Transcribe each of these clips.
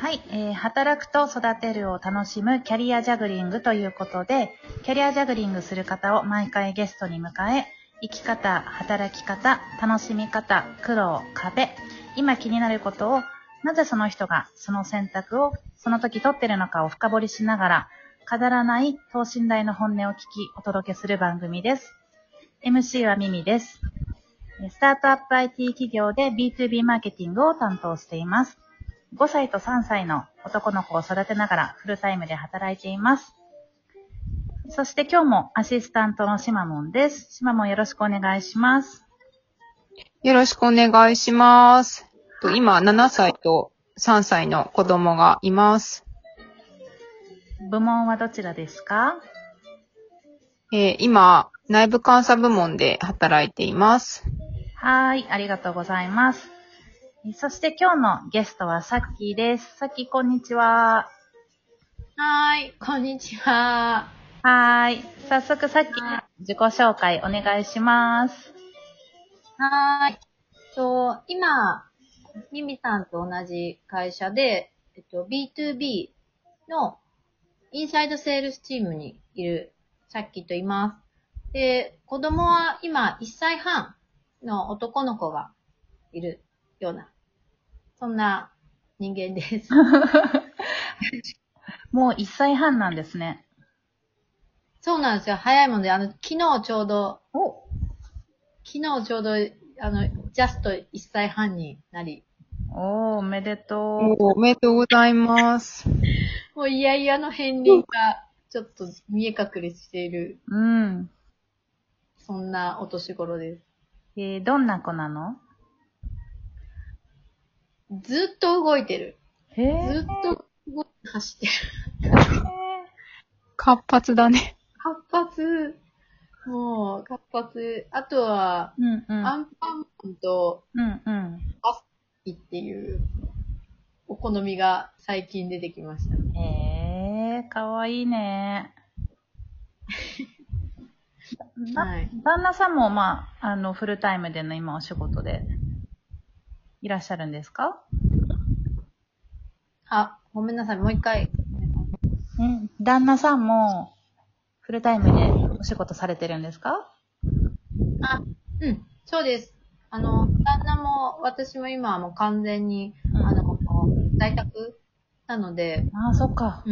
はい、えー働くと育てるを楽しむキャリアジャグリングということで、キャリアジャグリングする方を毎回ゲストに迎え、生き方、働き方、楽しみ方、苦労、壁、今気になることを、なぜその人がその選択をその時取ってるのかを深掘りしながら、飾らない等身大の本音を聞きお届けする番組です。MC はミミです。スタートアップ IT 企業で B2B マーケティングを担当しています。5歳と3歳の男の子を育てながらフルタイムで働いています。そして今日もアシスタントのシマモンです。シマモンよろしくお願いします。よろしくお願いします。と今、7歳と3歳の子供がいます。部門はどちらですか？えー今、内部監査部門で働いています。はーい、ありがとうございます。そして今日のゲストはさっきーです。さっきーこんにちは。はーい、こんにちは。はーい。早速さっきー自己紹介お願いします。はーい。と、今、ミミさんと同じ会社で、えっと、B2B のインサイドセールスチームにいるさっきと言います。で、子供は今1歳半の男の子がいるような、そんな人間です。もう1歳半なんですね。そうなんですよ。早いもんで、あの、昨日ちょうど、お昨日ちょうど、あの、ジャスト1歳半になり、おー、おめでとおおめでとうございます。もういやいやの片鱗が、ちょっと見え隠れしている、う。うん。そんなお年頃です。えー、どんな子なの？ずっと動いてる。へーずっと動いて走ってる。活発だね。活発。もう、活発。あとは、うんうん。アンパンマンとうんうん。イっていう、お好みが最近出てきました。へえー、かわいいね。な はい。旦那さんも、まあ、あの、フルタイムでの今お仕事でいらっしゃるんですか？あ、ごめんなさい。もう一回。うん。旦那さんも、フルタイムでお仕事されてるんですか？あ、うん。そうです。あの、旦那も、私も今はもう完全に、うんあの、在宅なので、ああ、そっか。う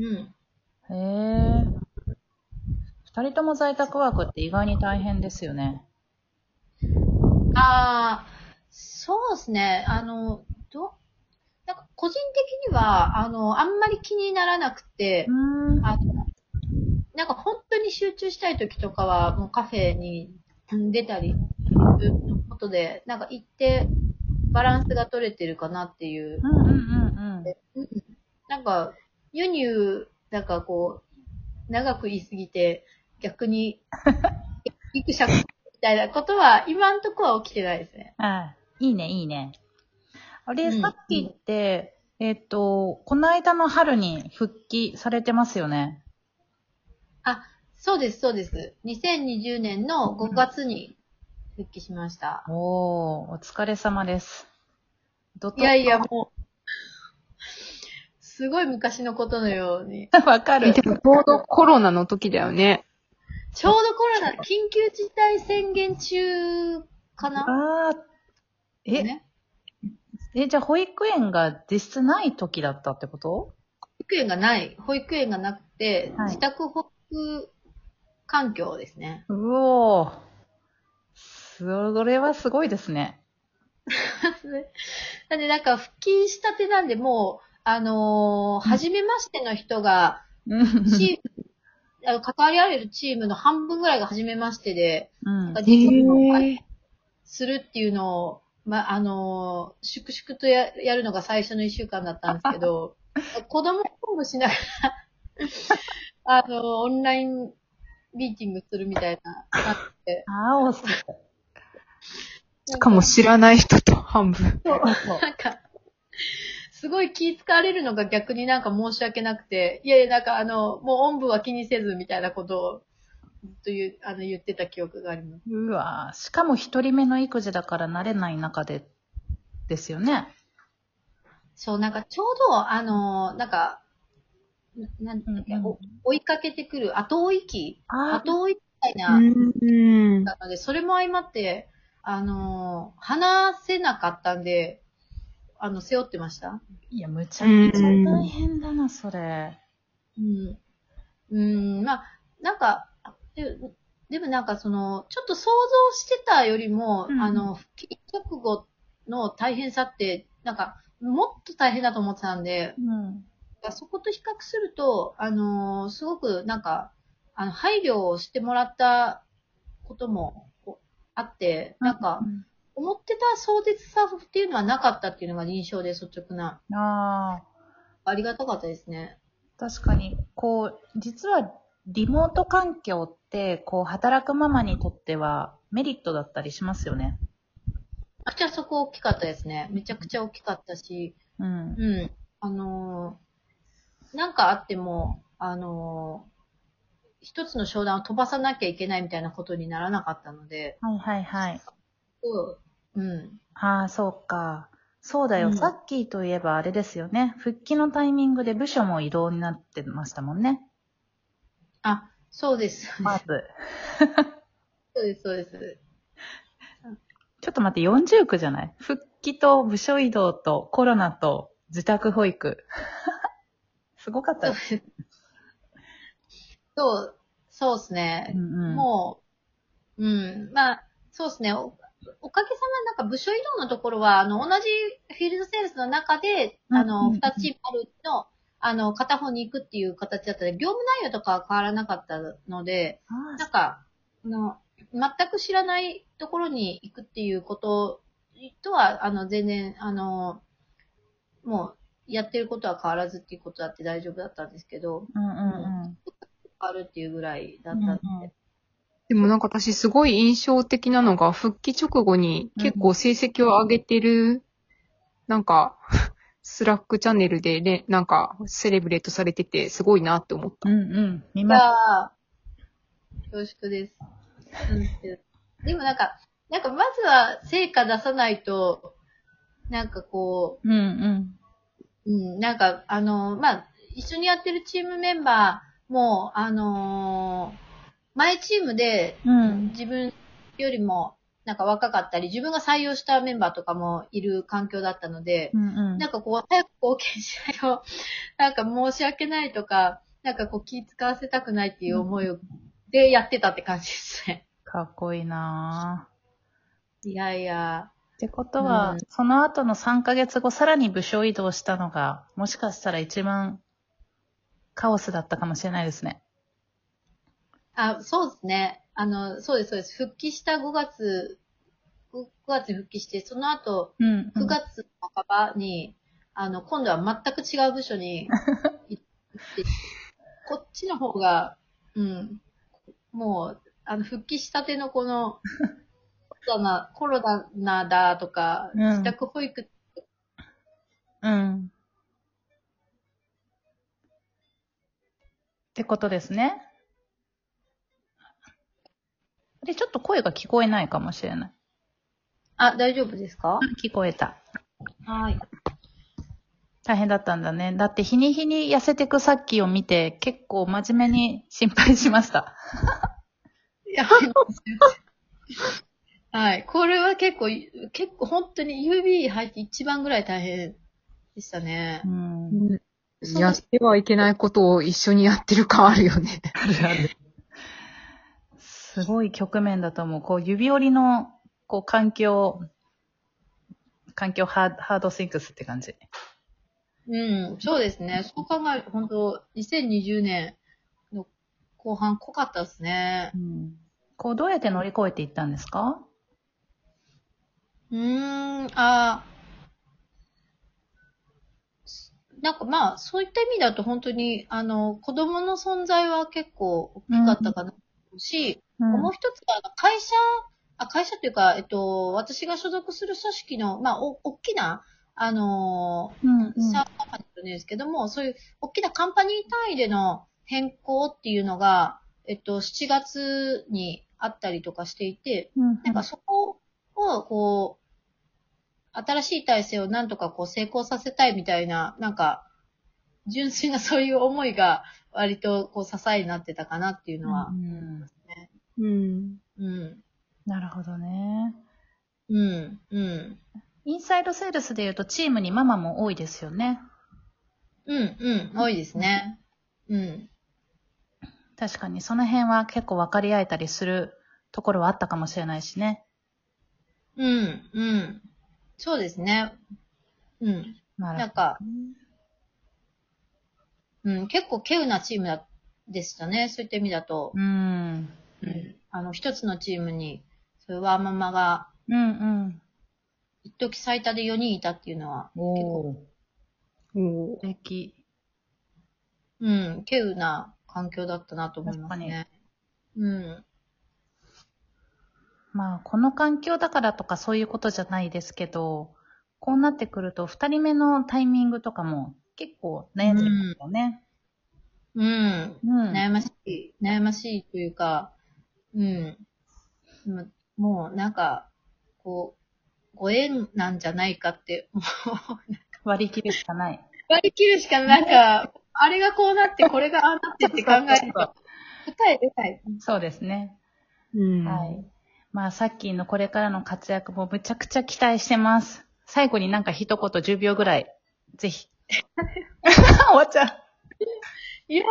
ん。へえ。二人とも在宅ワークって意外に大変ですよね。ああ、そうですね。あの、ど、なんか個人的には、あの、あんまり気にならなくて。あの、なんか本当に集中したい時とかは、もうカフェに出たりすることで、なんか行ってバランスが取れてるかなっていう。うんうんうんうん。うんなんか、世に言う、なんかこう、長く言いすぎて、逆に、ギクシャクみたいなことは、今んとこは起きてないですね。ああ、いいね、いいね。あれ、うんさっきって、えっ、と、この間の春に復帰されてますよね？あ、そうです、そうです。2020年の5月に復帰しました。おー、お疲れ様です。どいやいや、もう、すごい昔のことのように。う、わかるで。もちょうどコロナの時だよね。ちょうどコロナ、緊急事態宣言中かな？あー、え、ね。え、じゃあ保育園が実質ない時だったってこと？保育園がない。保育園がなくて、はい自宅保育環境ですね。うおー。それはすごいですね。なんでなんか復帰したてなんで、もう、あのー初めましての人が、うん。チーム、あの関わり合えるチームの半分ぐらいが初めましてで、うんなんかするっていうのを、ま、あのー粛々とややるのが最初の一週間だったんですけど、子供を保護しながら、あのーオンラインミーティングするみたいな感じで。あー、お疲れ。しかも知らない人と半分。そうなんか、すごい気使われるのが逆になんか申し訳なくて、いやいや、なんかあの、もうおんぶは気にせずみたいなことを、と言う、あの、言ってた記憶があります。うわーしかも一人目の育児だから慣れない中で、ですよね。そう、なんかちょうど、あの、なんか、ななんだっけ、うん追いかけてくる後追い機？あ後追いみたいな、うん。なので、それも相まって、あのー話せなかったんで、あの、背負ってました。いや、むちゃくちゃ大変だな、それ。うん。うん、まあ、なんか、ででもなんかその、ちょっと想像してたよりも、うんあの、復帰直後の大変さって、なんか、もっと大変だと思ってたんで、うん。そこと比較すると、あのーすごくなんか、あの、配慮をしてもらったこともあって、なんか、思ってた壮絶さっていうのはなかったっていうのが印象で率直な。うん。ああ。ありがたかったですね。確かに、こう、実はリモート環境って、こう、働くママにとってはメリットだったりしますよね。あじゃあそこ大きかったですね。めちゃくちゃ大きかったし、うん。うん。あのーなんかあっても、あのー一つの商談を飛ばさなきゃいけないみたいなことにならなかったので、はいはいはい。うん。うん。ああ、そうか。そうだよ、うんさっきといえばあれですよね。復帰のタイミングで部署も移動になってましたもんね。あ、そうです。まず。そうです、そうです。ちょっと待って、40区じゃない？復帰と部署移動とコロナと自宅保育。すごかったそうよ。です。そう、そうですね。うんうん、もう、うん、まあ、そうですね。おおかげさまなんか部署移動のところは、あの、同じフィールドセールスの中で、あうんうんチームあるの、あの、片方に行くっていう形だったので、業務内容とかは変わらなかったので、あなんか、あの、全く知らないところに行くっていうこととは、あの、全然、あの、もう、やってることは変わらずっていうことだって大丈夫だったんですけど、うんうんうん。変わるっていうぐらいだったんで、うんうんでもなんか私すごい印象的なのが、復帰直後に結構成績を上げてる、なんか、スラックチャンネルでね、なんか、セレブレートされてて、すごいなって思った。うんうん。見いまやー恐縮です。でもなんか、なんかまずは成果出さないと、なんかこうんうん。う、うん、なんかあの、まあ、一緒にやってるチームメンバーも、あのー前チームでうん。自分よりもなんか若かったり、自分が採用したメンバーとかもいる環境だったので、うんうん。なんかこう、早く貢献しないと、なんか申し訳ないとか、なんかこう気使わせたくないっていう思いを、でやってたって感じですね。かっこいいなぁ。いやいや。ってことは、うんその後の3ヶ月後、さらに部署移動したのが、もしかしたら一番カオスだったかもしれないですね。あ、そうですね。あの、そうです、そうです。復帰した5月、5月に復帰して、その後、うん、9月半ばに、あの、今度は全く違う部署に 行って、こっちの方が、うん、もう、あの、復帰したてのこの、コロナ、コロナだとか、うん自宅保育うん。ってことですね。で、ちょっと声が聞こえないかもしれない。あ、大丈夫ですか？聞こえた。はい。大変だったんだね。だって日に日に痩せてくさっきを見て、結構真面目に心配しました。いや はい。これは結構、結構本当に UB 入って一番ぐらい大変でしたねう。ん。やってはいけないことを一緒にやってる感あるよね。あるある。すごい局面だと思う。こう、指折りの、こう、環境、環境ハーハードシンクスって感じ。うん、そうですね。そう考えると、本当2020年の後半濃かったですねう。ん。こう、どうやって乗り越えていったんですか？うーん、あーなんかまあ、そういった意味だと本当に、あの、子供の存在は結構大きかったかな、し、うん。もう一つは、会社、あ、会社っていうか、えっと、私が所属する組織の、まあ、お、大きな、あのうん、ー、サーカンパニですけども、そういう大きなカンパニー単位での変更っていうのが、えっと、7月にあったりとかしていて、うん。なんかそこを、こう、新しい体制をなんとかこう成功させたいみたいな、なんか、純粋なそういう思いが割とこう支えになってたかなっていうのはう、んうん。うん。なるほどね。うん。うん。インサイドセールスで言うとチームにママも多いですよね。うん。うん。多いですね。うん。確かにその辺は結構分かり合えたりするところはあったかもしれないしね。うん。うん。そうですね。うん。ななんか、うん、結構稀有なチームだでしたね。そういった意味だと。うん。うん。あの、一つのチームに、そういうワーママが、うんうん。一時最多で4人いたっていうのは、おおー素敵。うん、稀有な環境だったなと思いますね。うん。まあ、この環境だからとかそういうことじゃないですけど、こうなってくると、二人目のタイミングとかも結構悩んでますよね。うん。うん。悩ましい、悩ましいというか、うん。でももう、なんか、こう、ご縁なんじゃないかって、もう、割り切るしかない。割り切るしかなんか、あれがこうなって、これがああなってって考えると、答え出ない。そうですね。うん。はい。まあ、さっきのこれからの活躍もむちゃくちゃ期待してます。最後になんか一言10秒ぐらい、ぜひ。終わっちゃう。いや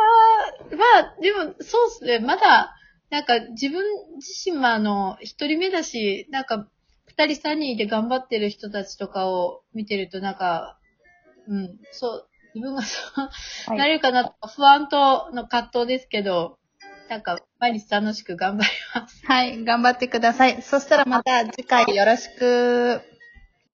ー、まあ、でも、そうっすね。まだ、なんか、自分自身は、あの、一人目だし、なんか、二人三人で頑張ってる人たちとかを見てると、なんか、うん、そう、自分がそう、はいなれるかなとか、不安との葛藤ですけど、なんか、毎日楽しく頑張ります。はい、頑張ってください。そしたらまた次回よろしく。